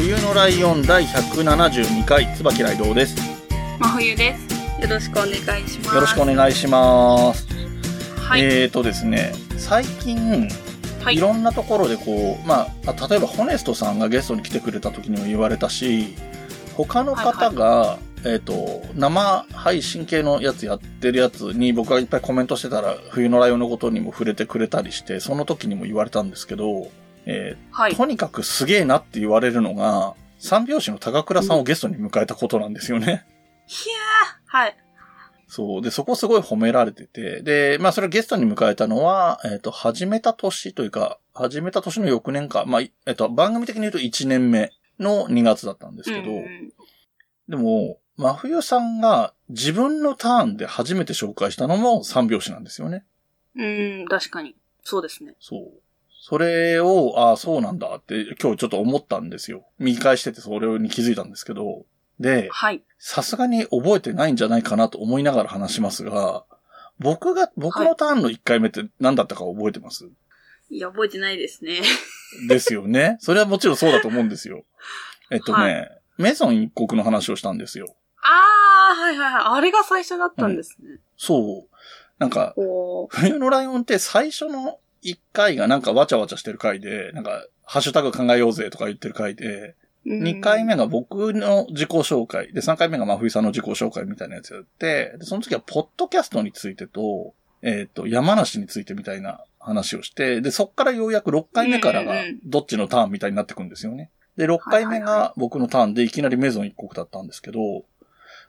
冬のライオン第172回、椿ライドウです。真冬です。よろしくお願いします。よろしくお願いします。はい。えーとですね、最近、はいいろんなところでこう、まあ、あ例えばホネストさんがゲストに来てくれた時にも言われたし、他の方が、えっ、と、生配信系のやつやってるやつに僕がいっぱいコメントしてたら、冬のライオンのことにも触れてくれたりして、その時にも言われたんですけど、えはい。ーとにかくすげえなって言われるのが、三拍子の高倉さんをゲストに迎えたことなんですよね。ひゃーはい。そう。で、そこすごい褒められてて。で、まあそれをゲストに迎えたのは、えっ、と、始めた年というか、始めた年の翌年か。まあ、いえっ、と、番組的に言うと1年目の2月だったんですけど、うんでも、真冬さんが自分のターンで初めて紹介したのも三拍子なんですよね。うん、うん確かに。そうですね。そう。それを、ああ、そうなんだって今日ちょっと思ったんですよ。見返しててそれに気づいたんですけど。で、はい。さすがに覚えてないんじゃないかなと思いながら話しますが、僕が、僕のターンの1回目って何だったか覚えてます、いや、覚えてないですね。ですよね。それはもちろんそうだと思うんですよ。えっとね、はメゾン一国の話をしたんですよ。あー、はいはいはい。あれが最初だったんですね。そう。なんか。冬のライオンって最初の1回がなんかわちゃわちゃしてる回で、なんか、ハッシュタグ考えようぜとか言ってる回で、2回目が僕の自己紹介、で、3回目が真冬さんの自己紹介みたいなやつやって、で、その時はポッドキャストについてと、えっ、と、山梨についてみたいな話をして、で、そっからようやく6回目からがどっちのターンみたいになってくんですよね。で、6回目が僕のターンでいきなりメゾン一国だったんですけど、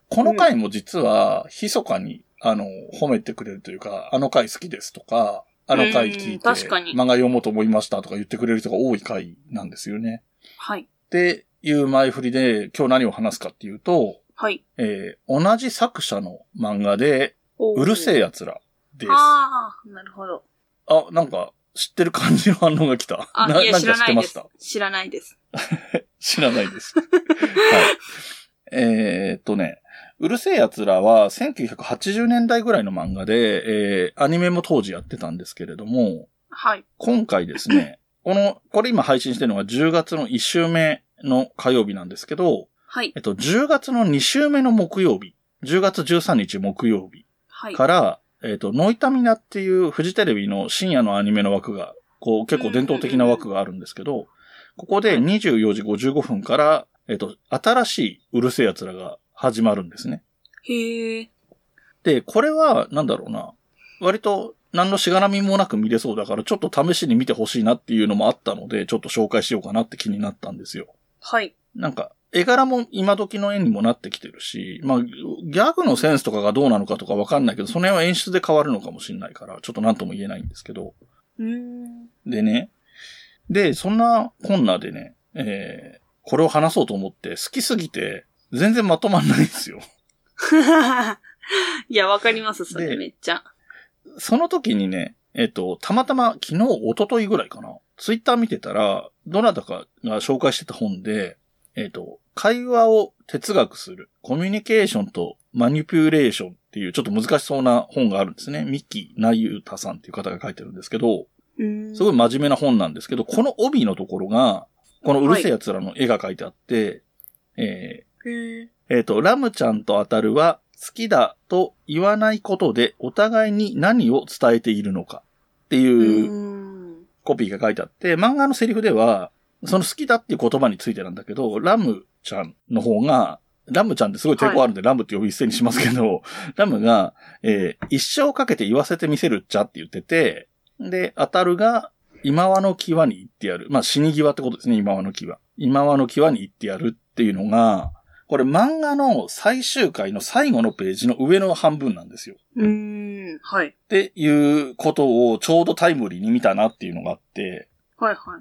この回も実は、密かに、あの、褒めてくれるというか、あの回好きですとか、あの回聞うんいて、確かに漫画読もうと思いましたとか言ってくれる人が多い回なんですよね。はい。っていう前振りで、今日何を話すかっていうと、はい。えー同じ作者の漫画で、うるせえ奴らです。あ、あー、なるほど。なんか、知ってる感じの反応が来た。あ、ないや、知らないです何か知ってました。知らないです。知らないです。はい。えーっとね、うるせえ奴らは1980年代ぐらいの漫画で、えーアニメも当時やってたんですけれども、はい。今回ですね、この、これ今配信してるのが10月の1週目の火曜日なんですけど、はいえ。っと、10月の2週目の木曜日、10月13日木曜日はい。から、えっと、ノイタミナっていうフジテレビの深夜のアニメの枠が、こう結構伝統的な枠があるんですけど、ここで24時55分から、えっと、新しいうるせえ奴らが始まるんですね。へー。で、これは、なんだろうな、割と何のしがらみもなく見れそうだから、ちょっと試しに見てほしいなっていうのもあったので、ちょっと紹介しようかなって気になったんですよ。はい。なんか、絵柄も今時の絵にもなってきてるし、まあ、ギャグのセンスとかがどうなのかとかわかんないけど、その辺は演出で変わるのかもしれないから、ちょっと何とも言えないんですけど。うーん。でね。で、そんなこんなでね、えー、これを話そうと思って、好きすぎて、全然まとまんないんですよ。いや、わかります、そでれめっちゃ。その時にね、えっと、たまたま昨日、一昨日ぐらいかな。ツイッター見てたら、どなたかが紹介してた本で、えっと、会話を哲学する、コミュニケーションとマニピュレーションっていうちょっと難しそうな本があるんですね。ミッキー・ナユータさんっていう方が書いてるんですけど、すごい真面目な本なんですけど、この帯のところが、このうるせえ奴らの絵が描いてあって、えへーーえっ、と、ラムちゃんと当たるは好きだと言わないことでお互いに何を伝えているのかってういう。コピーが書いてあって、漫画のセリフでは、その好きだっていう言葉についてなんだけど、ラムちゃんの方が、ラムちゃんってすごい抵抗あるんで、ラムって呼び一斉にしますけど、ラムが、えー一生かけて言わせてみせるっちゃって言ってて、で、当たるが、今和の際に行ってやる。まあ、死に際ってことですね、今和の際。今和の際に行ってやるっていうのが、これ漫画の最終回の最後のページの上の半分なんですよ。うーん。はい。っていうことをちょうどタイムリーに見たなっていうのがあって、はいは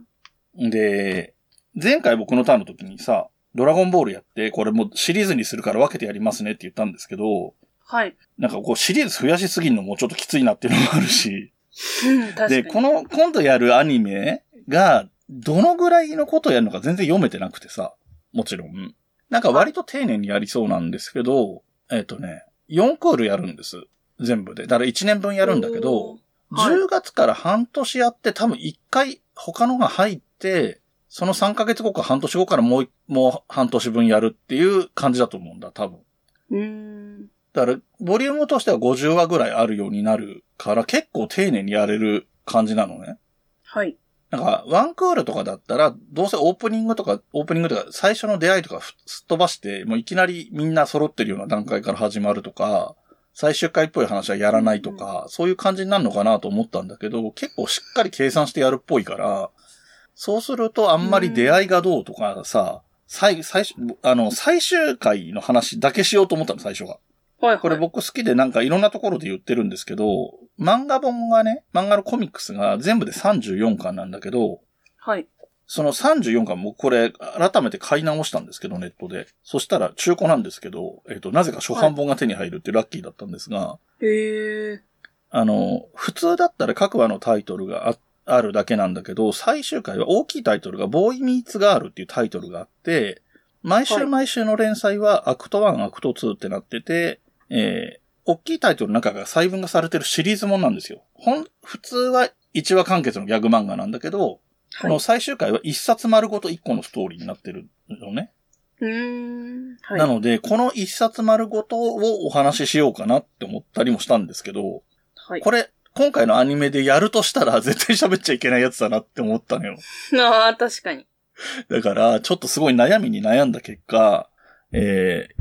い。で、前回僕のターンの時にさ、ドラゴンボールやって、これもうシリーズにするから分けてやりますねって言ったんですけど、はい。なんかこうシリーズ増やしすぎるのもちょっときついなっていうのもあるし、うん、確かに。で、この今度やるアニメが、どのぐらいのことやるのか全然読めてなくてさ、もちろん。なんか割と丁寧にやりそうなんですけど、えっ、とね、4クールやるんです。全部で。だから1年分やるんだけど、はい10月から半年やって多分1回他のが入って、その3ヶ月後か半年後からもうい、もう半年分やるっていう感じだと思うんだ、多分。うーん。だから、ボリュームとしては50話ぐらいあるようになるから、結構丁寧にやれる感じなのね。はい。なんか、ワンクールとかだったら、どうせオープニングとか、オープニングとか、最初の出会いとかふすっ飛ばして、もういきなりみんな揃ってるような段階から始まるとか、最終回っぽい話はやらないとか、そういう感じになるのかなと思ったんだけど、結構しっかり計算してやるっぽいから、そうするとあんまり出会いがどうとかさ、最、最初、あの、最終回の話だけしようと思ったの、最初は。はい。これ僕好きでなんかいろんなところで言ってるんですけど、漫画本がね、漫画のコミックスが全部で34巻なんだけど、はい。その34巻もこれ改めて買い直したんですけど、ネットで。そしたら中古なんですけど、えっ、と、なぜか初版本が手に入るってラッキーだったんですが、へえ。あの、普通だったら各話のタイトルがああるだけなんだけど、最終回は大きいタイトルがボーイミーツガールっていうタイトルがあって、毎週毎週の連載はアクト1、アクト2ってなってて、えー、大きいタイトルの中が細分化されてるシリーズもんなんですよ。ほん、普通は1話完結のギャグ漫画なんだけど、この最終回は1冊丸ごと1個のストーリーになってるのね。うーん。はい。なので、この1冊丸ごとをお話ししようかなって思ったりもしたんですけど、はい。これ、今回のアニメでやるとしたら 絶対喋っちゃいけないやつだなって思ったのよ。ああ、確かに。だから、ちょっとすごい悩みに悩んだ結果、えー、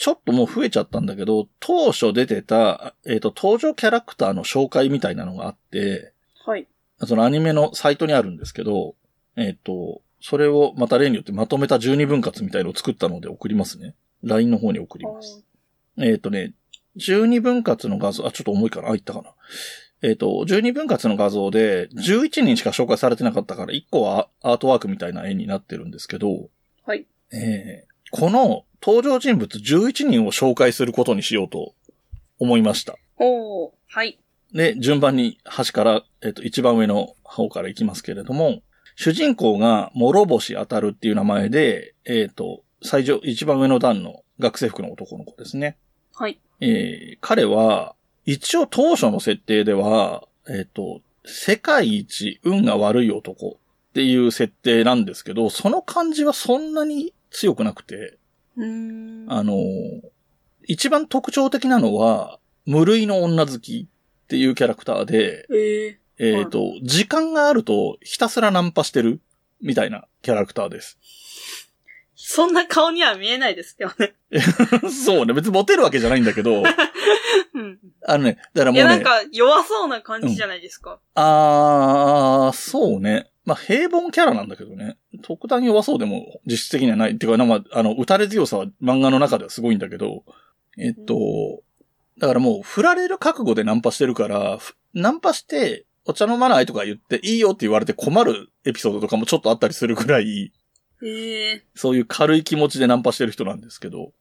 ちょっともう増えちゃったんだけど、当初出てた、えっ、と、登場キャラクターの紹介みたいなのがあって、はい。そのアニメのサイトにあるんですけど、えっ、と、それをまた例によってまとめた12分割みたいのを作ったので送りますね。LINE の方に送ります。えっ、とね、12分割の画像、あ、ちょっと重いかなあ、いったかな。えっ、と、12分割の画像で11人しか紹介されてなかったから、1個はアートワークみたいな絵になってるんですけど、はい。えーこの登場人物11人を紹介することにしようと思いました。おー。はい。で、順番に端から、えっ、と、一番上の方からいきますけれども、主人公が諸星当たるっていう名前で、えっ、と、最上、一番上の段の学生服の男の子ですね。はい。えー彼は、一応当初の設定では、えっ、と、世界一運が悪い男っていう設定なんですけど、その感じはそんなに強くなくて、うーん。あの、一番特徴的なのは、無類の女好きっていうキャラクターで、えええっ、と、時間があるとひたすらナンパしてるみたいなキャラクターです。そんな顔には見えないですけどね。そうね、別にモテるわけじゃないんだけど、うん。あのね、だからいや、なんもうね、か弱そうな感じじゃないですか。あー、そうね。まあ、平凡キャラなんだけどね。特段弱そうでも実質的にはない。っていうか、まあ、あの、打たれ強さは漫画の中ではすごいんだけど、えっと、だからもう、振られる覚悟でナンパしてるから、ふナンパして、お茶飲まないとか言って、いいよって言われて困るエピソードとかもちょっとあったりするぐらい、ええそういう軽い気持ちでナンパしてる人なんですけど、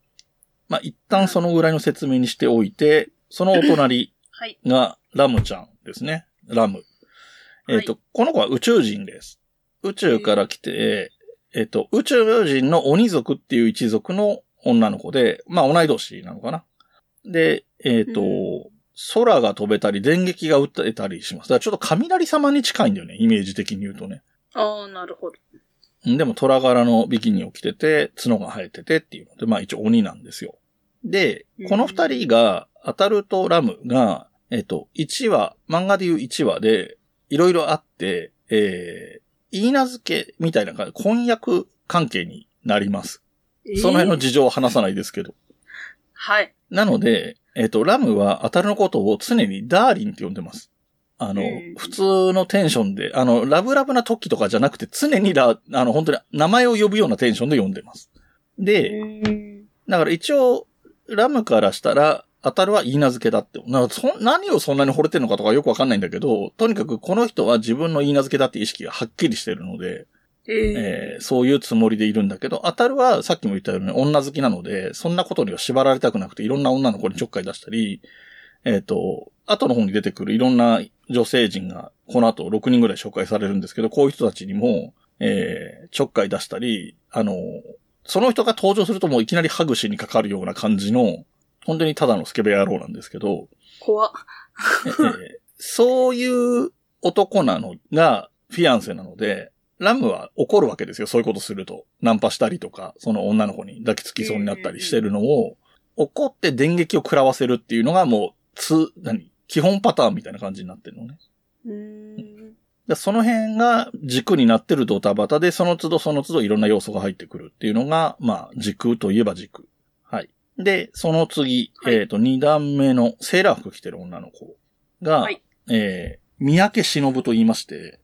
まあ、一旦そのぐらいの説明にしておいて、そのお隣はい。がラムちゃんですね。ラム。えっ、と、この子は宇宙人です。宇宙から来て、えっ、と、宇宙人の鬼族っていう一族の女の子で、まあ同い年なのかな。で、えっ、と、う空が飛べたり、電撃が撃てたりします。だからちょっと雷様に近いんだよね、イメージ的に言うとね。ああ、なるほど。でも虎柄のビキニを着てて、角が生えててっていうので、まあ一応鬼なんですよ。で、この二人が、アタルとラムが、えっと、1話、漫画でいう1話で、いろいろあって、えー、言い名付けみたいな感じ、婚約関係になります。その辺のええ事情は話さないですけど。はい。なので、えっと、ラムはアタルのことを常にダーリンって呼んでます。あのうん、普通のテンションで、あの、ラブラブな時とかじゃなくて、常にラ、あの、本当に名前を呼ぶようなテンションで呼んでます。で、うん。だから一応、ラムからしたら、当たるは言い名付けだって。なそ何をそんなに惚れてるのかとかよくわかんないんだけど、とにかくこの人は自分の言い名付けだって意識がはっきりしてるので、えーえーそういうつもりでいるんだけど、当たるはさっきも言ったように女好きなので、そんなことには縛られたくなくていろんな女の子にちょっかい出したり、えっ、と、後の方に出てくるいろんな女性陣が、この後6人ぐらい紹介されるんですけど、こういう人たちにも、えーちょっかい出したり、あの、その人が登場するともういきなりハグしにかかるような感じの、本当にただのスケベ野郎なんですけど、怖っ。ええそういう男なのがフィアンセなので、ラムは怒るわけですよ、そういうことすると。ナンパしたりとか、その女の子に抱きつきそうになったりしてるのを、怒って電撃を食らわせるっていうのがもう、つ、何基本パターンみたいな感じになってるのね。うーん。でその辺が軸になってるドタバタで、その都度その都度いろんな要素が入ってくるっていうのが、まあ、軸といえば軸。はい。で、その次、はいえっ、と、二段目のセーラー服着てる女の子が、はいえー、三宅忍と言いまして、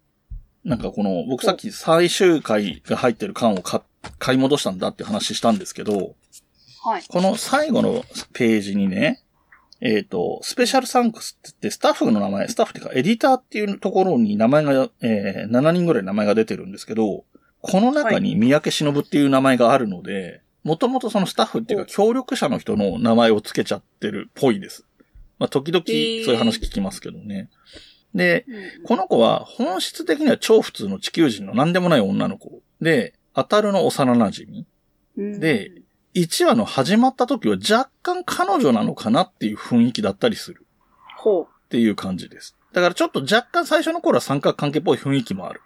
なんかこの、僕さっき最終回が入ってる缶を買買い戻したんだって話したんですけど、はい。この最後のページにね、えっ、と、スペシャルサンクスって言って、スタッフの名前、スタッフっていうか、エディターっていうところに名前が、えー7人ぐらい名前が出てるんですけど、この中に三宅忍っていう名前があるので、もともとそのスタッフっていうか、協力者の人の名前を付けちゃってるっぽいです。まあ、時々そういう話聞きますけどね。で、この子は本質的には超普通の地球人の何でもない女の子。で、当たるの幼馴染。うん。で、1話の始まった時は若干彼女なのかなっていう雰囲気だったりする。ほっていう感じです。だからちょっと若干最初の頃は三角関係っぽい雰囲気もある。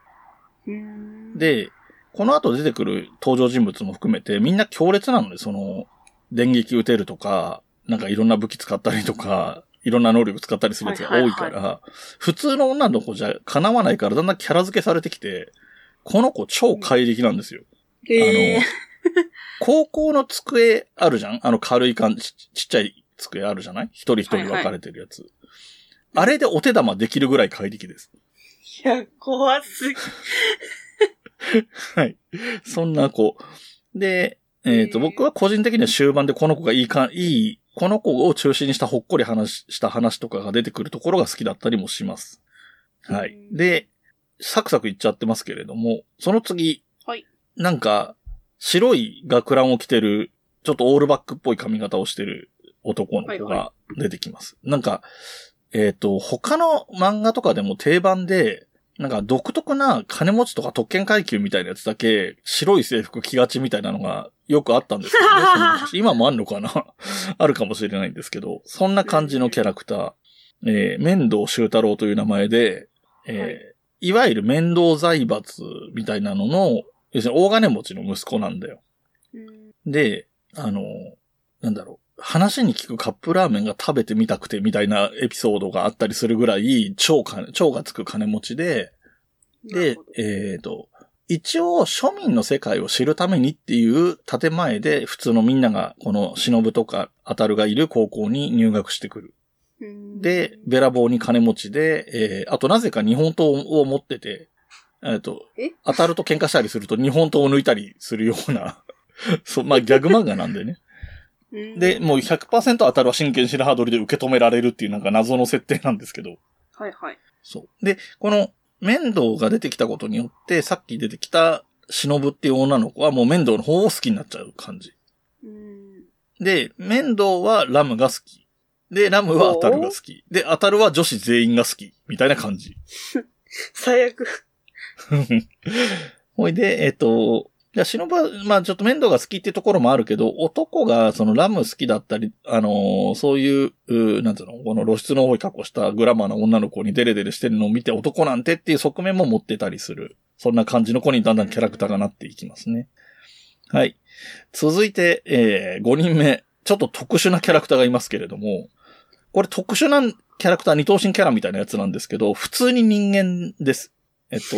で、この後出てくる登場人物も含めてみんな強烈なので、その、電撃撃てるとか、なんかいろんな武器使ったりとか、いろんな能力使ったりするやつが多いから、はい普通の女の子じゃ叶わないからだんだんキャラ付けされてきて、この子超怪力なんですよ。へー高校の机あるじゃん？あの軽い感じ、ちちっちゃい机あるじゃない？一人一人分かれてるやつ。あれでお手玉できるぐらい怪力です。いや、怖すぎ。はい。そんな子。で、えっ、ー僕は個人的には終盤でこの子がいいか、いい、この子を中心にしたほっこり話した話とかが出てくるところが好きだったりもします。はい。うんで、サクサクいっちゃってますけれども、その次、はい。なんか、白い学ランを着てる、ちょっとオールバックっぽい髪型をしてる男の子はいが出てきます。なんか、えっ、と、他の漫画とかでも定番で、なんか独特な金持ちとか特権階級みたいなやつだけ白い制服着がちみたいなのがよくあったんですけど ね。今もあんのかな？あるかもしれないんですけど、そんな感じのキャラクター、えー、面倒修太郎という名前で、えーい。わゆる面倒財閥みたいなのの、要するに大金持ちの息子なんだよ。うん。で、あの、なんだろう、話に聞くカップラーメンが食べてみたくてみたいなエピソードがあったりするぐらい、超金、超がつく金持ちで、でえっ、と、一応庶民の世界を知るためにっていう建前で普通のみんながこの忍とか当たるがいる高校に入学してくる。うんで、べらぼうに金持ちで、えーあとなぜか日本刀を持ってて、えっ、とえ、当たると喧嘩したりすると日本刀を抜いたりするような、そう、まあギャグ漫画なんでね。うんで、もう100%当たるは真剣白羽取りで受け止められるっていうなんか謎の設定なんですけど。はいはい。そう。で、この面倒が出てきたことによって、さっき出てきた忍っていう女の子はもう面倒の方を好きになっちゃう感じ。うんで、面倒はラムが好き。で、ラムは当たるが好き。で、当たるは女子全員が好き。みたいな感じ。最悪。ほいで、えっ、と、じゃ、忍は、まあちょっと面倒が好きってところもあるけど、男がそのラム好きだったり、あのーそういう、うなんていうの、この露出の多い格好したグラマーな女の子にデレデレしてるのを見て男なんてっていう側面も持ってたりする。そんな感じの子にだんだんキャラクターがなっていきますね。はい。続いて、えー、5人目。ちょっと特殊なキャラクターがいますけれども、これ特殊なキャラクター、二等身キャラみたいなやつなんですけど、普通に人間です。えっと、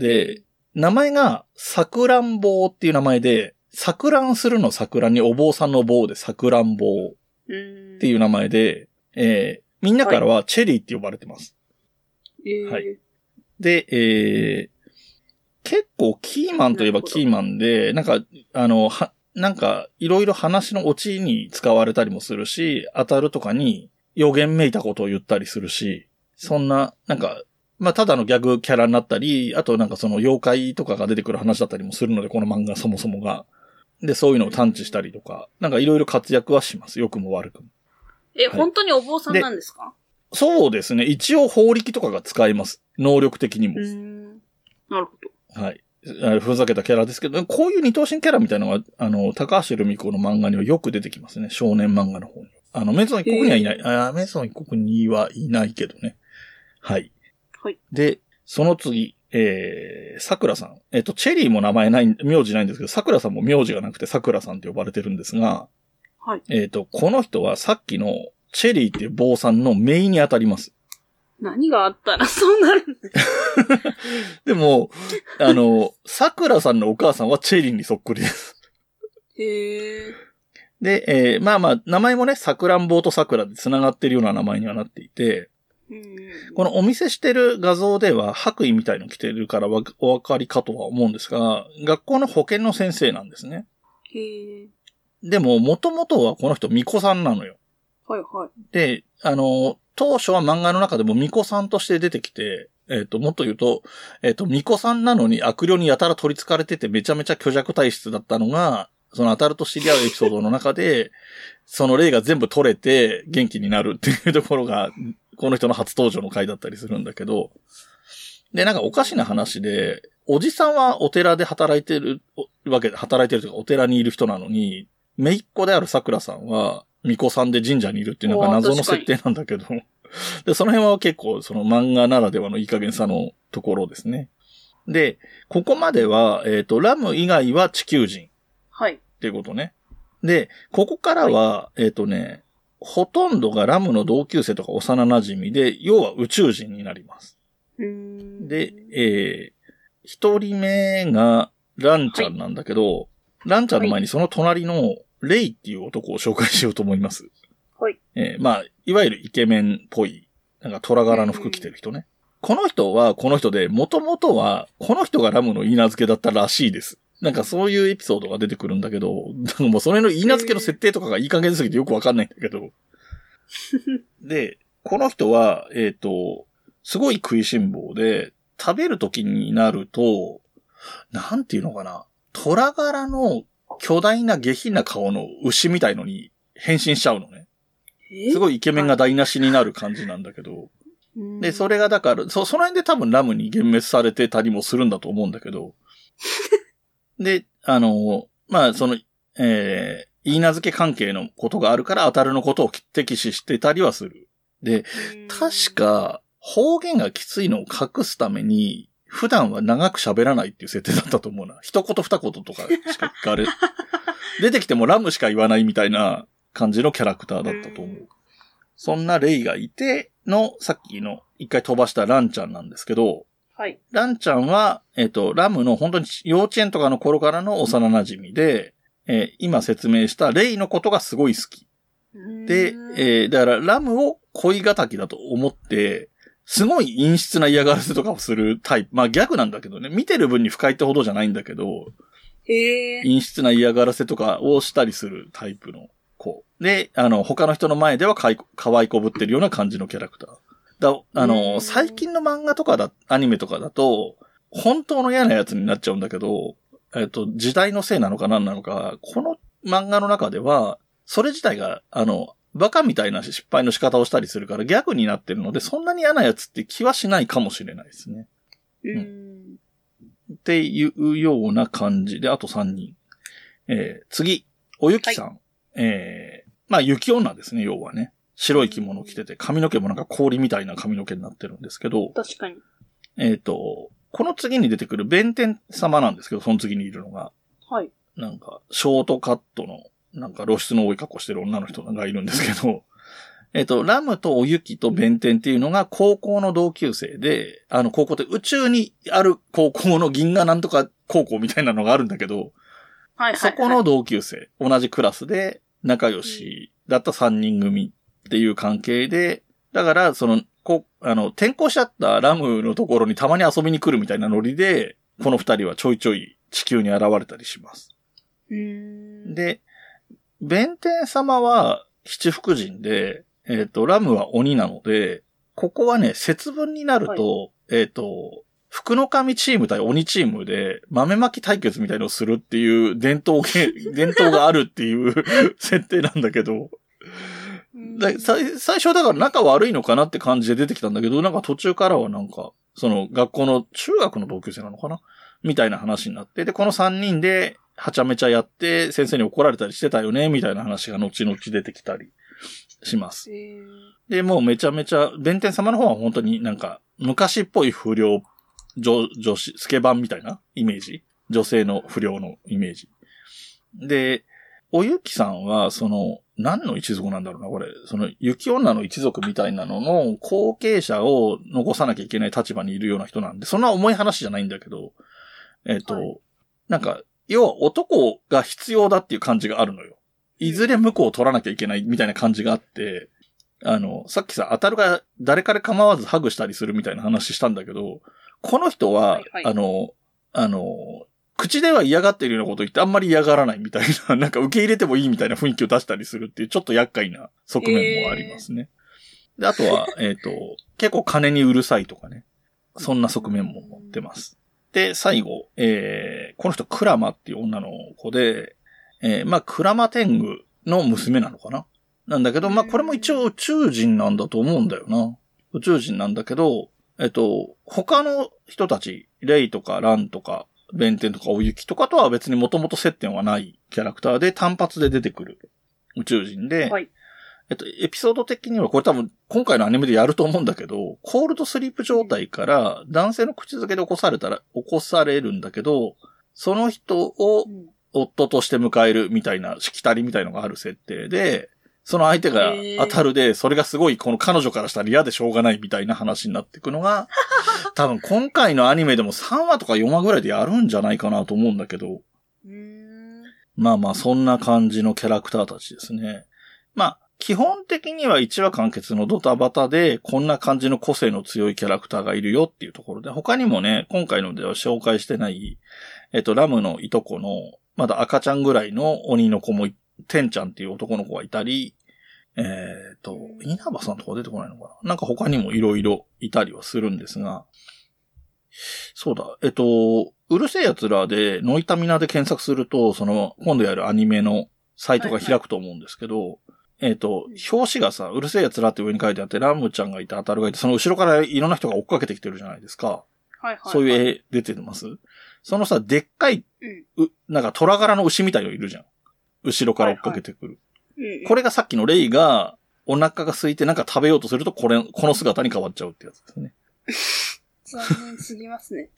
で、名前が、さくらんぼうっていう名前で、さくらんするの桜にお坊さんの棒でさくらんぼううん。っていう名前で、えー、みんなからはチェリーって呼ばれてます。えーはいで、えー、結構キーマンといえばキーマンで、なんか、あの、は、なんか、いろいろ話のオチに使われたりもするし、当たるとかに予言めいたことを言ったりするし、そんな、なんか、まあ、ただのギャグキャラになったり、あとなんかその妖怪とかが出てくる話だったりもするので、この漫画そもそもが。で、そういうのを探知したりとか、なんかいろいろ活躍はします。良くも悪くも。え、本当にお坊さんなんですか？そうですね。一応法力とかが使えます。能力的にも。なるほど。はい。あふざけたキャラですけど、こういう二等身キャラみたいなのが、あの、高橋留美子の漫画にはよく出てきますね。少年漫画の方に。あの、メゾン一国にはいない。あメゾン一国にはいないけどね。はい。はい。で、その次、えー、桜さん。えっ、と、チェリーも名前ない、名字ないんですけど、桜さんも名字がなくて桜さんって呼ばれてるんですが、はい。えっ、と、この人はさっきのチェリーっていう坊さんのメインに当たります。何があったらそうなるんです でも、あの、桜さんのお母さんはチェリーにそっくりです。へえ。で、えーまあまあ、名前もね、さくらんぼうと桜で繋がってるような名前にはなっていて、うん。このお見せしてる画像では白衣みたいの着てるからわお分かりかとは思うんですが、学校の保健の先生なんですね。へえ。でも、もともとはこの人、巫女さんなのよ。はいはい。で、あの、当初は漫画の中でも巫女さんとして出てきて、えっ、と、もっと言うと、えっ、と、巫女さんなのに悪霊にやたら取り憑かれててめちゃめちゃ虚弱体質だったのが、その当たると知り合うエピソードの中で、その霊が全部取れて元気になるっていうところが、この人の初登場の回だったりするんだけど、で、なんかおかしな話で、おじさんはお寺で働いてるわけで、働いてるというかお寺にいる人なのに、姪っ子である桜さんは、巫女さんで神社にいるっていうなんか謎の設定なんだけど、で、その辺は結構その漫画ならではのいい加減さのところですね。で、ここまでは、えっ、と、ラム以外は地球人はい。っていうことね。で、ここからは、えっ、とね、ほとんどがラムの同級生とか幼馴染で、要は宇宙人になります。で、えー、一人目がランちゃんなんだけど、ランちゃんの前にその隣のレイっていう男を紹介しようと思います。はい。えーまあ、いわゆるイケメンっぽい、なんか虎柄の服着てる人ね。この人はこの人で、もともとは、この人がラムの言い名付けだったらしいです。なんかそういうエピソードが出てくるんだけど、もうそれの言い名付けの設定とかがいい加減すぎてよくわかんないんだけど。で、この人は、えっ、と、すごい食いしん坊で、食べる時になると、なんていうのかな、虎柄の巨大な下品な顔の牛みたいのに変身しちゃうのね。すい。ごいイケメンが台無しになる感じなんだけど。で、それ。れがだから、そ、その辺で多分ラムに幻滅されてたりもするんだと思うんだけど。で、あの、まあ、その、えー、言い名付け関係のことがあるから当たるのことを敵視してたりはする。で、確か、方言がきついのを隠すために、普段は長く喋らないっていう設定だったと思うな。一言二言とかしか聞かれ、出てきてもラムしか言わないみたいな感じのキャラクターだったと思う。そんなレイがいての、さっきの一回飛ばしたランちゃんなんですけど、はい。ランちゃんは、えっ、と、ラムの本当に幼稚園とかの頃からの幼馴染で、えー今説明したレイのことがすごい好き。で、えーだからラムを恋敵だと思って、すごい陰湿な嫌がらせとかをするタイプ。まあギャグなんだけどね。見てる分に不快ってほどじゃないんだけど。陰湿な嫌がらせとかをしたりするタイプの子。で、あの、他の人の前ではかい可愛いこぶってるような感じのキャラクター。だあうの、ん最近の漫画とかだ、アニメとかだと、本当の嫌なやつになっちゃうんだけど、えっと、時代のせいなのか何なのか、この漫画の中では、それ自体が、あの、バカみたいな失敗の仕方をしたりするからギャグになってるので、そんなに嫌なやつって気はしないかもしれないですね。うん。っていうような感じで、あと3人。えー次、おゆきさん。えーまあ、雪女ですね、要はね。白い着物着てて、髪の毛もなんか氷みたいな髪の毛になってるんですけど、確かに。えっ、と、この次に出てくる弁天様なんですけど、その次にいるのが、はい。なんか、ショートカットの、なんか露出の多い格好してる女の人がいるんですけど、えっと、ラムとおゆきと弁天っていうのが高校の同級生で、あの、高校って宇宙にある高校の銀河なんとか高校みたいなのがあるんだけど、はいはい。そこの同級生、同じクラスで仲良しだった3人組っていう関係で、だから、その、こう、あの、転校しちゃったラムのところにたまに遊びに来るみたいなノリで、この二人はちょいちょい地球に現れたりします。で、弁天様は七福神で、えっ、と、ラムは鬼なので、ここはね、節分になると、えっ、と、福の神チーム対鬼チームで豆まき対決みたいのをするっていう伝統芸、伝統があるっていう設定なんだけど、だ最最初だから仲悪いのかなって感じで出てきたんだけど、なんか途中からはなんか、その学校の中学の同級生なのかな？みたいな話になって、で、この3人ではちゃめちゃやって先生に怒られたりしてたよね、みたいな話が後々出てきたりします。えー。で、もうめちゃめちゃ、弁天様の方は本当になんか、昔っぽい不良、女、女子、スケバンみたいなイメージ？女性の不良のイメージ。で、おゆきさんは、その、何の一族なんだろうな、これ。その、雪女の一族みたいなのの後継者を残さなきゃいけない立場にいるような人なんで、そんな重い話じゃないんだけど、えっ、と、はいなんか、要は男が必要だっていう感じがあるのよ。いずれ向こうを取らなきゃいけないみたいな感じがあって、あの、さっきさ、当たるが誰から構わずハグしたりするみたいな話したんだけど、この人は、はいはいあの、あの、口では嫌がってるようなこと言ってあんまり嫌がらないみたいな、なんか受け入れてもいいみたいな雰囲気を出したりするっていうちょっと厄介な側面もありますね。で、あとは、えっ、と、結構金にうるさいとかね。そんな側面も持ってます。で、最後、えー、この人、クラマっていう女の子で、えー、まあ、クラマ天狗の娘なのかな？なんだけど、まあ、これも一応宇宙人なんだと思うんだよな。宇宙人なんだけど、えっと、他の人たち、レイとかランとか、ベンテンとかお雪とかとは別にもともと接点はないキャラクターで単発で出てくる宇宙人で、はい。えっと、エピソード的にはこれ多分今回のアニメでやると思うんだけど、コールドスリープ状態から男性の口づけで起こされたら、起こされるんだけど、その人をうん夫として迎えるみたいな、しきたりみたいのがある設定で、その相手が当たるで、それがすごいこの彼女からしたら嫌でしょうがないみたいな話になっていくのが、多分今回のアニメでも3話とか4話ぐらいでやるんじゃないかなと思うんだけど。まあまあ、そんな感じのキャラクターたちですね。まあ、基本的には1話完結のドタバタで、こんな感じの個性の強いキャラクターがいるよっていうところで、他にもね、今回のでは紹介してない、えっと、ラムのいとこの、まだ赤ちゃんぐらいの鬼の子もい、テンちゃんっていう男の子がいたり、えっ、と、稲葉さんとか出てこないのかな？なんか他にもいろいろいたりはするんですが、そうだ、えっと、うるせえ奴らで、ノイタミナで検索すると、その、今度やるアニメのサイトが開くと思うんですけど、えっと、表紙がさ、うるせえ奴らって上に書いてあって、ラムちゃんがいて、当たるがいて、その後ろからいろんな人が追っかけてきてるじゃないですか。はいはい。そういうう。絵出てます？そのさ、でっかい、うん。う、なんか虎柄の牛みたいのいるじゃん。後ろから追っかけてくる。うんこれがさっきのレイが、お腹が空いてなんか食べようとすると、これ、この姿に変わっちゃうってやつですね。残念すぎますね。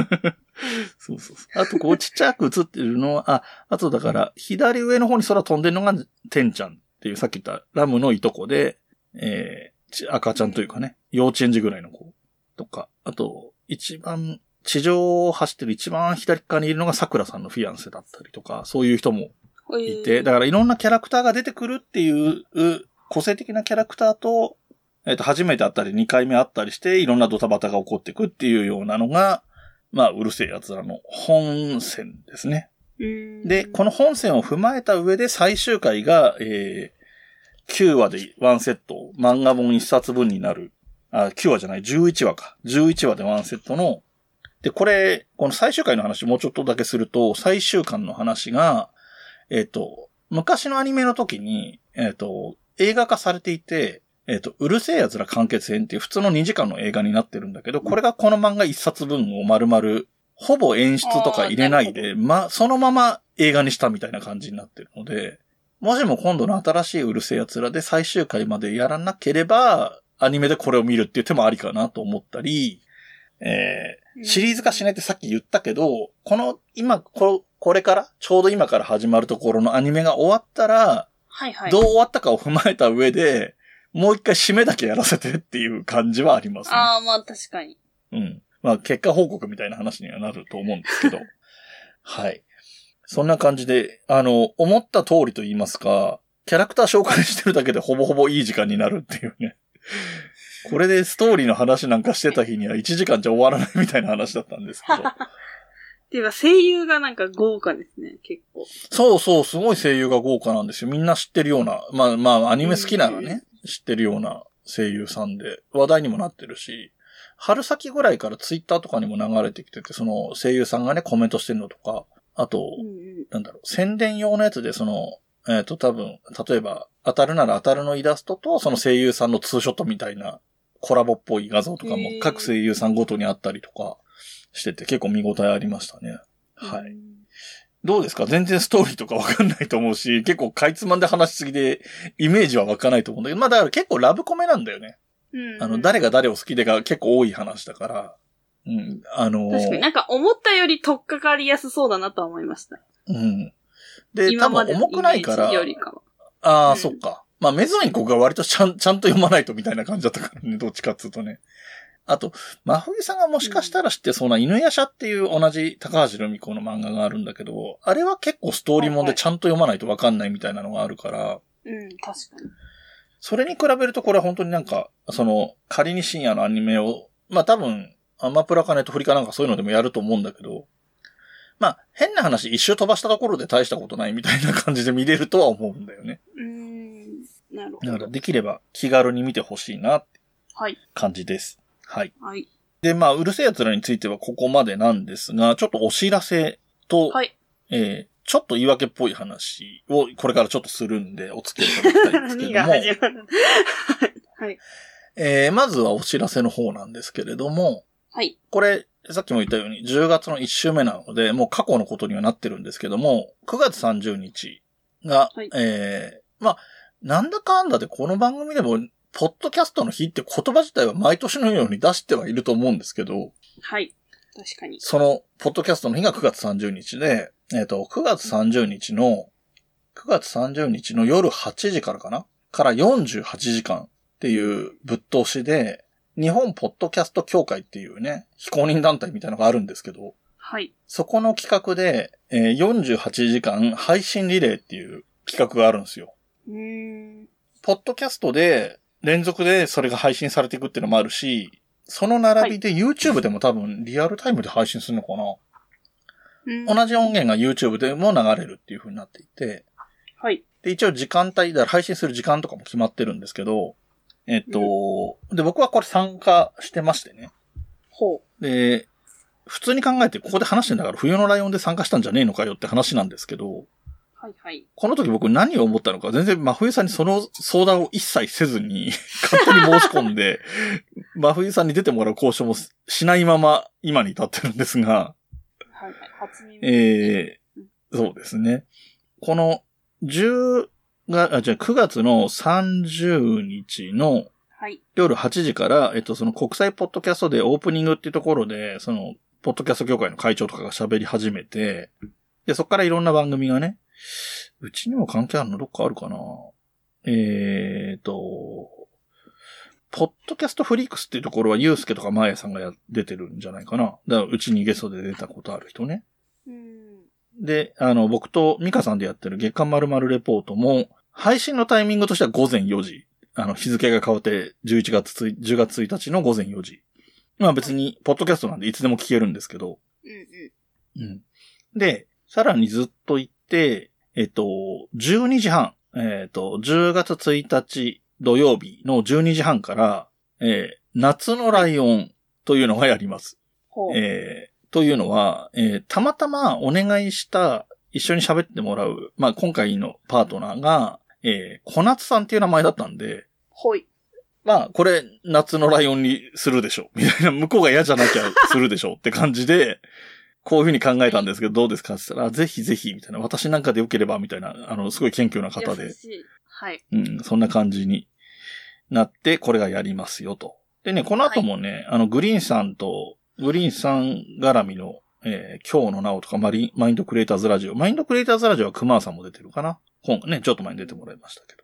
そうそうそう。あと、こうちっちゃく映ってるのは、あ、あとだから、左上の方に空飛んでるのが、テンちゃんっていう、さっき言ったラムのいとこで、えーち、赤ちゃんというかね、幼稚園児ぐらいの子とか、あと、一番、地上を走ってる一番左側にいるのが桜さんのフィアンセだったりとか、そういう人もいて、だからいろんなキャラクターが出てくるっていう、う個性的なキャラクターと、えっ、と、初めて会ったり2回目会ったりして、いろんなドタバタが起こっていくっていうようなのが、まあ、うるせえ奴らの本線ですね。うんで、この本線を踏まえた上で最終回が、えー、9話でワンセット、漫画本1冊分になる。あ、9話じゃない、11話か。11話でワンセットの、で、これ、この最終回の話もうちょっとだけすると、最終巻の話が、えっ、と、昔のアニメの時に、えっ、と、映画化されていて、えっ、と、うるせえ奴ら完結編っていう普通の2時間の映画になってるんだけど、これがこの漫画1冊分を丸々、ほぼ演出とか入れないで、ま、そのまま映画にしたみたいな感じになってるので、もしも今度の新しいうるせえ奴らで最終回までやらなければ、アニメでこれを見るっていう手もありかなと思ったり、えー、シリーズ化しないってさっき言ったけど、この、今、ここれから、ちょうど今から始まるところのアニメが終わったら、はいはい。どう終わったかを踏まえた上で、もう一回締めだけやらせてっていう感じはありますね。ああ、まあ確かに。うん。まあ、結果報告みたいな話にはなると思うんですけど。はい。そんな感じで、あの、思った通りと言いますか、キャラクター紹介してるだけでほぼほぼいい時間になるっていうね。これでストーリーの話なんかしてた日には1時間じゃ終わらないみたいな話だったんですけど。っていうか声優がなんか豪華ですね、結構。そうそう、すごい声優が豪華なんですよ。みんな知ってるような、まあまあ、アニメ好きならね、知ってるような声優さんで、話題にもなってるし、春先ぐらいからツイッターとかにも流れてきてて、その声優さんがね、コメントしてるのとか、あと、うんうん。なんだろう、宣伝用のやつで、その、えっ、と、多分、例えば、当たるなら当たるのイラストと、その声優さんのツーショットみたいな、コラボっぽい画像とかも各声優さんごとにあったりとかしてて、結構見応えありましたね。はい。うん。どうですか？全然ストーリーとかわかんないと思うし、結構かいつまんで話しすぎで、イメージはわかんないと思うんだけど、まあだから結構ラブコメなんだよね。うん。あの、誰が誰を好きでが結構多い話だから、うん、あのー確かになんか思ったより取っかかりやすそうだなとは思いました。うん。で、までの分重くないからよりかは。ああ、うんそっか。まあ、メゾイン国が割とちゃん、ちゃんと読まないとみたいな感じだったからね、どっちかっつうとね。あと、真冬さんがもしかしたら知ってそうな犬夜叉っていう同じ高橋留美子の漫画があるんだけど、あれは結構ストーリーもんでちゃんと読まないとわかんないみたいなのがあるから、うん、確かに。それに比べるとこれは本当になんか、その、仮に深夜のアニメを、まあ多分、アマプラかネットフリかなんかそういうのでもやると思うんだけど、まあ変な話一周飛ばしたところで大したことないみたいな感じで見れるとは思うんだよね。うーん、なるほだからど。できれば気軽に見てほしいなってはい。感じです。はい。はい。で、まあ、うるせえ奴らについてはここまでなんですが、ちょっとお知らせと、はい。えーちょっと言い訳っぽい話をこれからちょっとするんで、お付き合いいただきたいんですけ何ども、が始まる はい。えーまずはお知らせの方なんですけれども、はい。これ、さっきも言ったように10月の1週目なので、もう過去のことにはなってるんですけども、9月30日が、はいえーまあ、なんだかんだでこの番組でも、ポッドキャストの日って言葉自体は毎年のように出してはいると思うんですけど、はい。確かに。その、ポッドキャストの日が9月30日で、えっ、と、9月30日の、9月30日の夜8時からかな？から48時間っていうぶっ通しで、日本ポッドキャスト協会っていうね、非公認団体みたいなのがあるんですけど、はい。そこの企画で、えー48時間配信リレーっていう企画があるんですよ。うーん。ポッドキャストで連続でそれが配信されていくっていうのもあるし、その並びで YouTube でも多分リアルタイムで配信するのかな、うん同じ音源が YouTube でも流れるっていう風になっていて、はい。で、一応時間帯、だから配信する時間とかも決まってるんですけど、えっと、で、僕はこれ参加してましてね。ほで、普通に考えてここで話してんだから冬のライオンで参加したんじゃねえのかよって話なんですけど、う。はいはい。この時僕何を思ったのか、全然真冬さんにその相談を一切せずに、勝手に申し込んで、真冬さんに出てもらう交渉もしないまま今に至ってるんですが、はいはい。初耳。えー、そうですね。この10が、あ、じゃあ9月の30日のはい。夜8時から、えっと、その国際ポッドキャストでオープニングっていうところで、その、ポッドキャスト協会の会長とかが喋り始めて、で、そこからいろんな番組がね、うちにも関係あるの？どっかあるかな？えーと、ポッドキャストフリークスっていうところは、ユースケとかマーヤさんがや出てるんじゃないかな？だから、うちにゲストで出たことある人ね。うん。で、あの、僕とミカさんでやってる月刊〇〇レポートも、配信のタイミングとしては午前4時。あの、日付が変わって11月つい、10月1日の午前4時。まあ別に、ポッドキャストなんでいつでも聞けるんですけど。うんうん。うん。で、さらにずっと行って、えっと、12時半。えっと、10月1日土曜日の12時半から、えー夏のライオンというのがやります。えーというのは、えーたまたまお願いした、一緒に喋ってもらう、まあ、今回のパートナーが、えー小夏さんっていう名前だったんで、ほい。まあ、これ、夏のライオンにするでしょ。みたいな、向こうが嫌じゃなきゃするでしょって感じで、こういうふうに考えたんですけど、どうですか?って言ったら、あぜひぜひ、みたいな、私なんかでよければ、みたいな、あの、すごい謙虚な方で。はい。うん、そんな感じになって、これがやりますよと。でね、この後もね、あの、グリーンさんと、グリーンさん絡みの、えー今日のなおとかマリ、マインドクリエイターズラジオ。マインドクリエイターズラジオは熊さんも出てるかな?本ね、ちょっと前に出てもらいましたけど。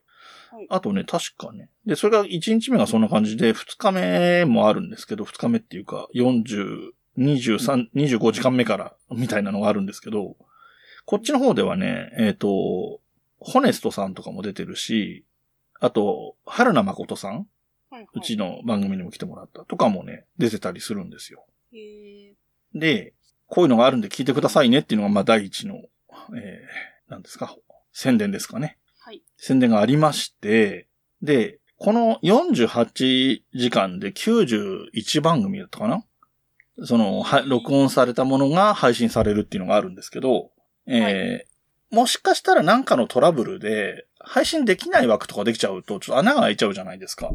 はいあとね、確かね。で、それが1日目がそんな感じで、2日目もあるんですけど、2日目っていうか、40、23、25時間目から、みたいなのがあるんですけど、こっちの方ではね、えっ、と、ホネストさんとかも出てるし、あと、春名誠さん、はいはい。うちの番組にも来てもらったとかもね、出てたりするんですよ。で、こういうのがあるんで聞いてくださいねっていうのが、まあ、第一の、えー、なんですか、宣伝ですかね。はい。宣伝がありまして、で、この48時間で91番組だったかなその、は、録音されたものが配信されるっていうのがあるんですけど、えーもしかしたらなんかのトラブルで、配信できない枠とかできちゃうと、ちょっと穴が開いちゃうじゃないですか。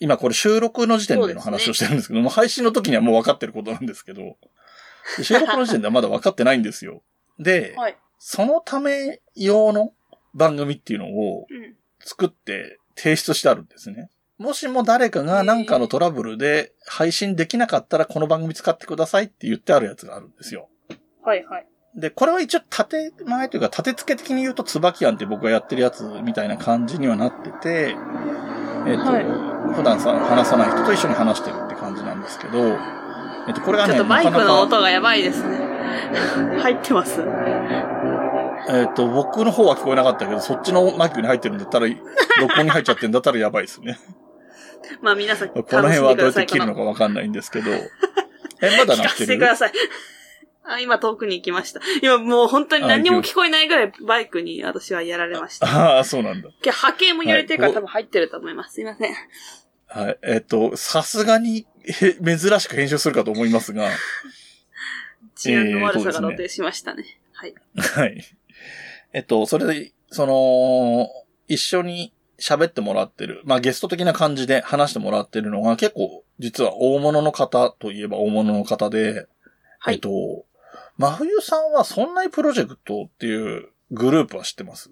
今これ収録の時点での話をしてるんですけども、配信の時にはもう分かってることなんですけど、で収録の時点ではまだ分かってないんですよ。で、はい。そのため用の番組っていうのをうん。作って提出してあるんですね。もしも誰かが何かのトラブルで配信できなかったらこの番組使ってくださいって言ってあるやつがあるんですよ。はいはい。で、これは一応縦前というか立て付け的に言うと椿庵って僕がやってるやつみたいな感じにはなってて、えっ、と、は普段さ、話さない人と一緒に話してるって感じなんですけど、えっ、と、これがね、ちょっとバイクの音がやばいですね。入ってます。えっ、と、僕の方は聞こえなかったけど、そっちのマイクに入ってるんだったら、録音に入っちゃってんだったらやばいですね。まあ皆さん、この辺はどうやって切るのか。かわかんないんですけど。え、まだ聞か鳴ってる？せてください。あ、今遠くに行きました。今もう本当に何も聞こえないぐらいバイクに私はやられました。ああ、そうなんだ。波形も揺れてるからはい多分入ってると思います。すいません。はい。えっ、と、さすがに、へ珍しく編集するかと思いますが、治安の悪さが露呈しましたね。はい。はい。えっと、それで、その、一緒に喋ってもらってる、まあゲスト的な感じで話してもらってるのが結構、実は大物の方といえば大物の方で、はい。えっと、真冬さんはそんなプロジェクトっていうグループは知ってます？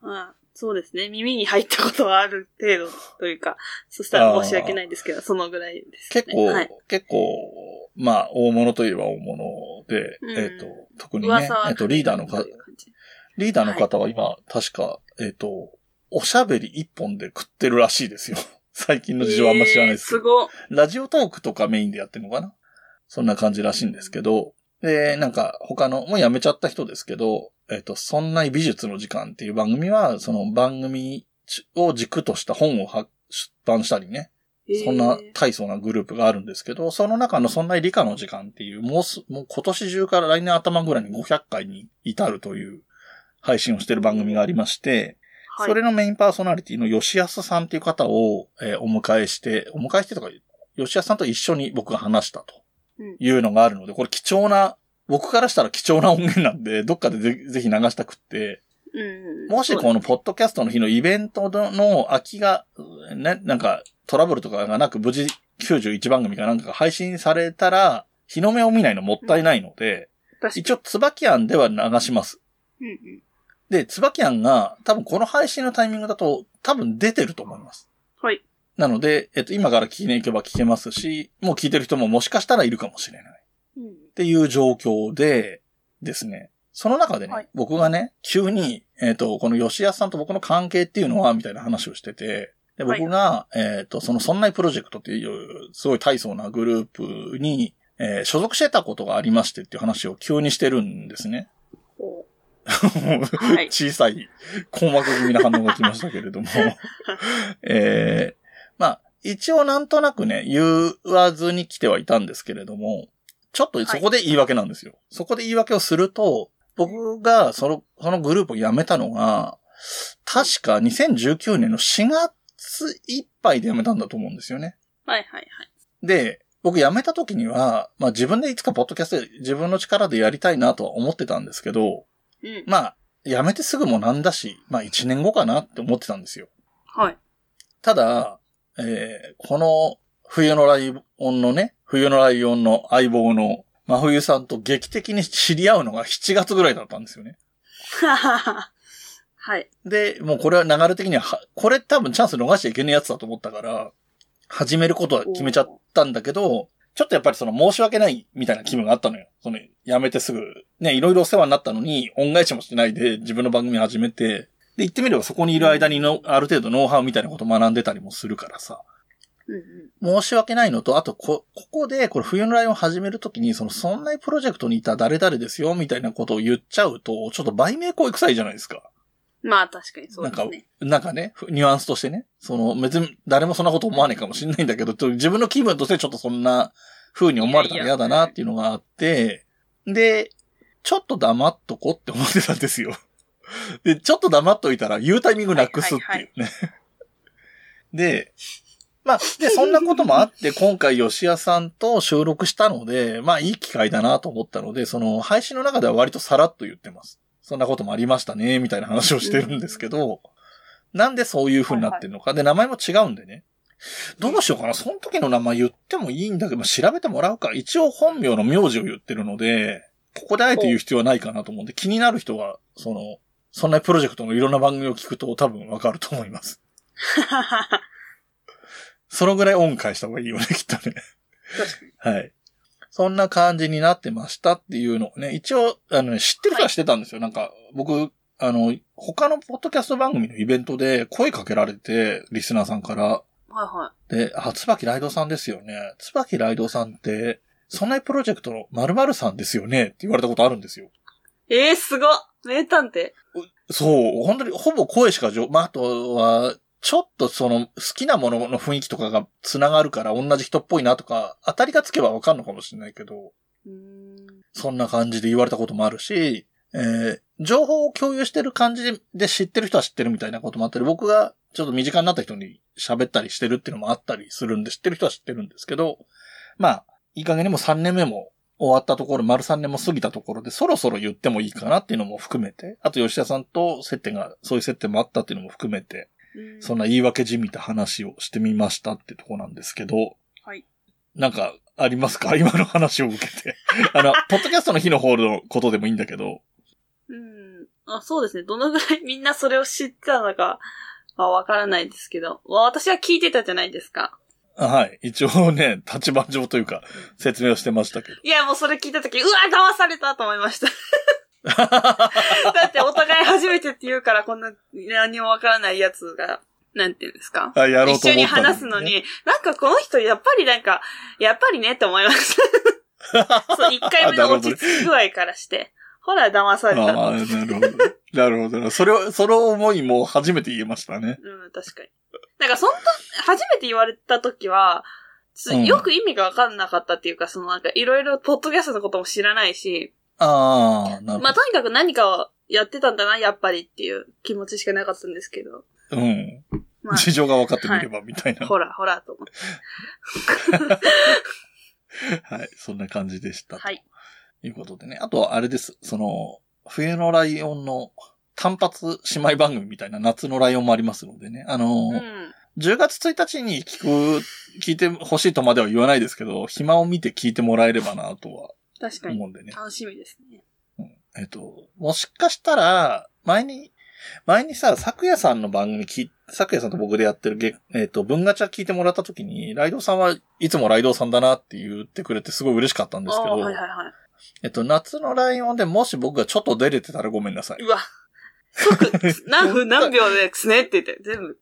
まあ、そうですね。耳に入ったことはある程度というか、そしたら申し訳ないんですけど、そのぐらいです、ね。結構、はい。結構、まあ、大物といえば大物で、うん。えっと、特にねえっと、リーダーのかという感じ。リーダーの方は今、確か、えっ、と、おしゃべり一本で食ってるらしいですよ。最近の事情はあんま知らないですけど。えーすご。ラジオトークとかメインでやってるのかな？そんな感じらしいんですけど、で、なんか他の、もう辞めちゃった人ですけど、えっ、と、そんな美術の時間っていう番組は、その番組を軸とした本をは出版したりね、そんな大層なグループがあるんですけど、その中のそんな理科の時間っていう、もうす、もう今年中から来年頭ぐらいに500回に至るという配信をしている番組がありまして、はい、それのメインパーソナリティの吉安さんっていう方を、えーお迎えして、お迎えしてとか、吉安さんと一緒に僕が話したとうん。いうのがあるので、これ貴重な、僕からしたら貴重な音源なんで、どっかでぜぜひ流したくって、うん、もしこのポッドキャストの日のイベントの空きが、ね、なんかトラブルとかがなく無事91番組かなんかが配信されたら、日の目を見ないのもったいないので、確かに。一応、椿庵では流します。うんうん。で、椿庵が多分この配信のタイミングだと多分出てると思います。はい。なので、えっと、今から聞きに行けば聞けますし、もう聞いてる人ももしかしたらいるかもしれない。うんっていう状況でですね、その中でね、はい僕がね、急に、えっ、と、この吉安さんと僕の関係っていうのは、みたいな話をしてて、で、はい僕が、えっ、と、その、そんないプロジェクトっていう、すごい大層なグループに、えー所属してたことがありましてっていう話を急にしてるんですね。小さい、困惑気味な反応が来ましたけれども。えーまあ、一応なんとなくね、言わずに来てはいたんですけれども、ちょっとそこで言い訳なんですよ。そこで言い訳をすると、僕がその、そのグループを辞めたのが、確か2019年の4月いっぱいで辞めたんだと思うんですよね。はいはいはい。で、僕辞めた時には、まあ自分でいつかポッドキャストで自分の力でやりたいなとは思ってたんですけど、うん。まあ、辞めてすぐもなんだし、まあ1年後かなって思ってたんですよ。はい。ただ、えーこの冬のライオンのね、冬のライオンの相棒の真冬さんと劇的に知り合うのが7月ぐらいだったんですよね。はい。で、もうこれは流れ的にはは、これ多分チャンス逃しちゃいけないやつだと思ったから、始めることは決めちゃったんだけど、ちょっとやっぱりその申し訳ないみたいな気分があったのよ。その、辞めてすぐ、ね、いろいろお世話になったのに、恩返しもしないで自分の番組始めて、で、言ってみればそこにいる間にの、ある程度ノウハウみたいなことを学んでたりもするからさ。申し訳ないのと、あと、こ、ここで、これ冬のライオン始めるときに、その、そんなプロジェクトにいた誰々ですよ、みたいなことを言っちゃうと、ちょっと売名行為臭いじゃないですか。まあ確かにそうなんかですね。、なんかね、ニュアンスとしてね、その、別に誰もそんなこと思わないかもしれないんだけど、自分の気分としてちょっとそんな風に思われたら嫌だなっていうのがあって、で、ちょっと黙っとこって思ってたんですよ。で、ちょっと黙っといたら言うタイミングなくすっていうね。で、まあ、で、そんなこともあって、今回吉谷さんと収録したので、まあ、いい機会だなと思ったので、その、配信の中では割とさらっと言ってます。そんなこともありましたね、みたいな話をしてるんですけど、なんでそういう風になってるのか。で、名前も違うんでね。どうしようかな。その時の名前言ってもいいんだけど、まあ、調べてもらうか。一応本名の名字を言ってるので、ここであえて言う必要はないかなと思うんで、気になる人は、その、そんなプロジェクトのいろんな番組を聞くと多分わかると思います。そのぐらい恩返した方がいいよね、きっとね。確かに。はい。そんな感じになってましたっていうのをね、一応、あのね、知ってる人は知ってたんですよ。なんか、僕、あの、他のポッドキャスト番組のイベントで声かけられて、リスナーさんから、はいはで、あ、椿ライドさんですよね。椿ライドさんって、そんなプロジェクトの〇〇さんですよね？って言われたことあるんですよ。い。えー、すごっ名探偵。そう、本当にほぼ声しかじょ、まあ、あとは、ちょっとその好きなものの雰囲気とかが繋がるから同じ人っぽいなとか、当たりがつけばわかんのかもしれないけど。そんな感じで言われたこともあるし、えー情報を共有してる感じで知ってる人は知ってるみたいなこともあったり、僕がちょっと身近になった人に喋ったりしてるっていうのもあったりするんで、知ってる人は知ってるんですけど、まあ、いい加減にも3年目も終わったところ、丸3年も過ぎたところで、そろそろ言ってもいいかなっていうのも含めて、あと吉田さんと接点が、そういう接点もあったっていうのも含めて、うんそんな言い訳じみた話をしてみましたってとこなんですけど、はい。なんか、ありますか？今の話を受けて。あの、ポッドキャストの日のホールのことでもいいんだけど。うん。あ、そうですね。どのぐらいみんなそれを知ってたのかはわからないですけど、まあ私は聞いてたじゃないですか。あはい。一応ね、立場上というか、説明をしてましたけど。いや、もうそれ聞いたとき、うわ、騙されたと思いました。だってお互い初めてって言うから、こんな何もわからないやつが、なんていうんですか？あ、やろうと一緒に思ったんだよね話すのに、なんかこの人、やっぱりなんか、やっぱりねって思いました。そう、一回目の落ち着き具合からして。ほら、騙された。ああ、なるほど。なるほど。それを、その思いも初めて言えましたね。うん、確かに。なんか、そんな、初めて言われたときは、よく意味がわかんなかったっていうか、そのなんか、いろいろポッドキャストのことも知らないし、ああ、なるほど。まあ、とにかく何かをやってたんだな、やっぱりっていう気持ちしかなかったんですけど。うん。ま事情が分かってみれば、みたいあ、な。ほら、ほら、と思って。はい。そんな感じでした。はい。ということでね。あと、あれです。その、冬のライオンの単発姉妹番組みたいな夏のライオンもありますのでね。あの、うん。10月1日に聞く、聞いてほしいとまでは言わないですけど、暇を見て聞いてもらえればなとは確かに思。うんでね。楽しみですね。うんえっと、もしかしたら、前に、前にさ、昨夜さんの番組聞い、昨夜さんと僕でやってるゲ、えっと、文ガチャ聞いてもらった時に、ライドさんはいつもライドさんだなって言ってくれてすごい嬉しかったんですけど、はいはいはい。えっと、夏のライオンでもし僕がちょっと出れてたらごめんなさい。うわ。即、何分何秒ですねって言って、全部。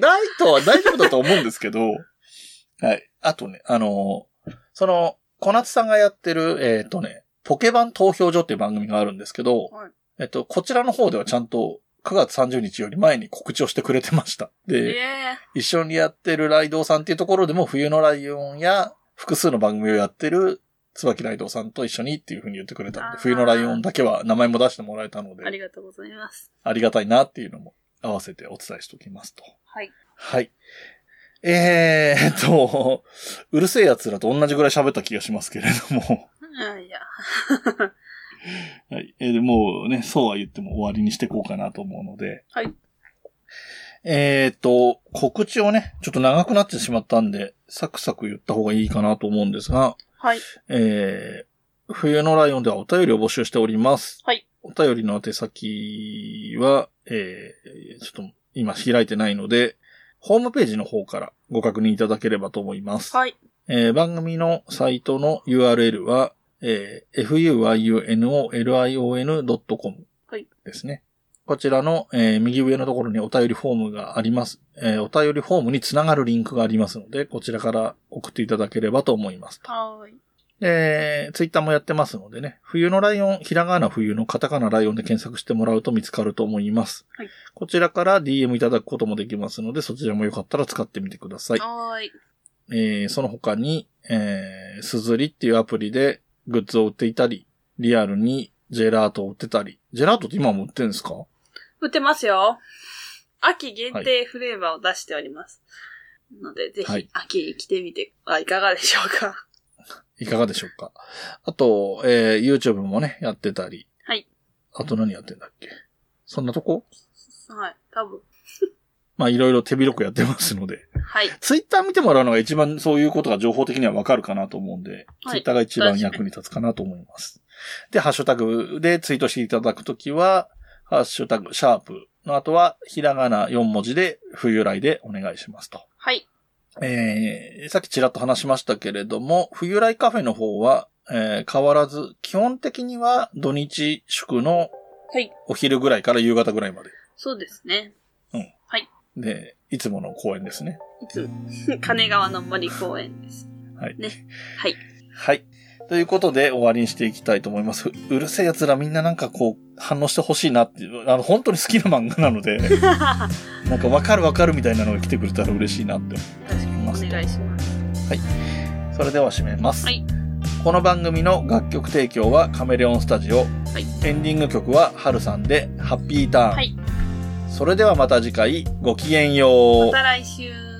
ライトは大丈夫だと思うんですけど、はい。あとね、あの、その、小夏さんがやってる、えっ、とね、ポケバン投票所っていう番組があるんですけど、はいえっと、こちらの方ではちゃんと9月30日より前に告知をしてくれてました。えで、え一緒にやってるライドウさんっていうところでも冬のライオンや複数の番組をやってる椿ライドウさんと一緒にっていうふうに言ってくれたので、冬のライオンだけは名前も出してもらえたので、ありがとうございます。ありがたいなっていうのも合わせてお伝えしておきますと。はい。はい。えーっと、うるせえ奴らと同じぐらい喋った気がしますけれども。あいや。はい。えーでもうね、そうは言っても終わりにしていこうかなと思うので。はい。えーっと、告知をね、ちょっと長くなってしまったんで、サクサク言った方がいいかなと思うんですが、はい。えー、冬のライオンではお便りを募集しております。はい。お便りの宛先は、えー、ちょっと今開いてないので、ホームページの方からご確認いただければと思います。はい。えー番組のサイトの URL は、えーいですね。こちらの、えー右上のところにお便りフォームがあります。えーお便りフォームにつながるリンクがありますので、こちらから送っていただければと思います。はーい。えー、ツイッターもやってますのでね、冬のライオン、ひらがな冬のカタカナライオンで検索してもらうと見つかると思います。はいこちらから DM いただくこともできますので、そちらもよかったら使ってみてください。はーい。えーその他に、えー、すずりっていうアプリでグッズを売っていたり、リアルにジェラートを売ってたり。ジェラートって今も売ってるんですか？売ってますよ。秋限定フレーバーを出しております。ので、ぜはいひ、秋に来てみてはいかがでしょうか。いかがでしょうか？あと、えー、YouTube もね、やってたり。はい。あと何やってんだっけ？そんなとこ？はい、多分。まあ、いろいろ手広くやってますので。はい。Twitter 見てもらうのが一番そういうことが情報的にはわかるかなと思うんで、はい Twitter が一番役に立つかなと思います。で、ハッシュタグでツイートしていただくときは、ハッシュタグ、シャープの後は、ひらがな4文字で、冬来でお願いしますと。はい。えー、さっきちらっと話しましたけれども、冬来カフェの方は、えー変わらず、基本的には土日祝のはい。お昼ぐらいから夕方ぐらいまで。そうですね。で、いつもの公演ですね。いつ、金川の森公園です。はい。ね。はい。はい。ということで終わりにしていきたいと思います。ううるせえ奴らみんななんかこう反応してほしいなっていう、あの本当に好きな漫画なので、なんかわかるわかるみたいなのが来てくれたら嬉しいなって確かにお願いします。それでは締めます。はいこの番組の楽曲提供はカメレオンスタジオ。はいエンディング曲はハルさんでハッピーターン。はい。それではまた次回ごきげんよう。また来週。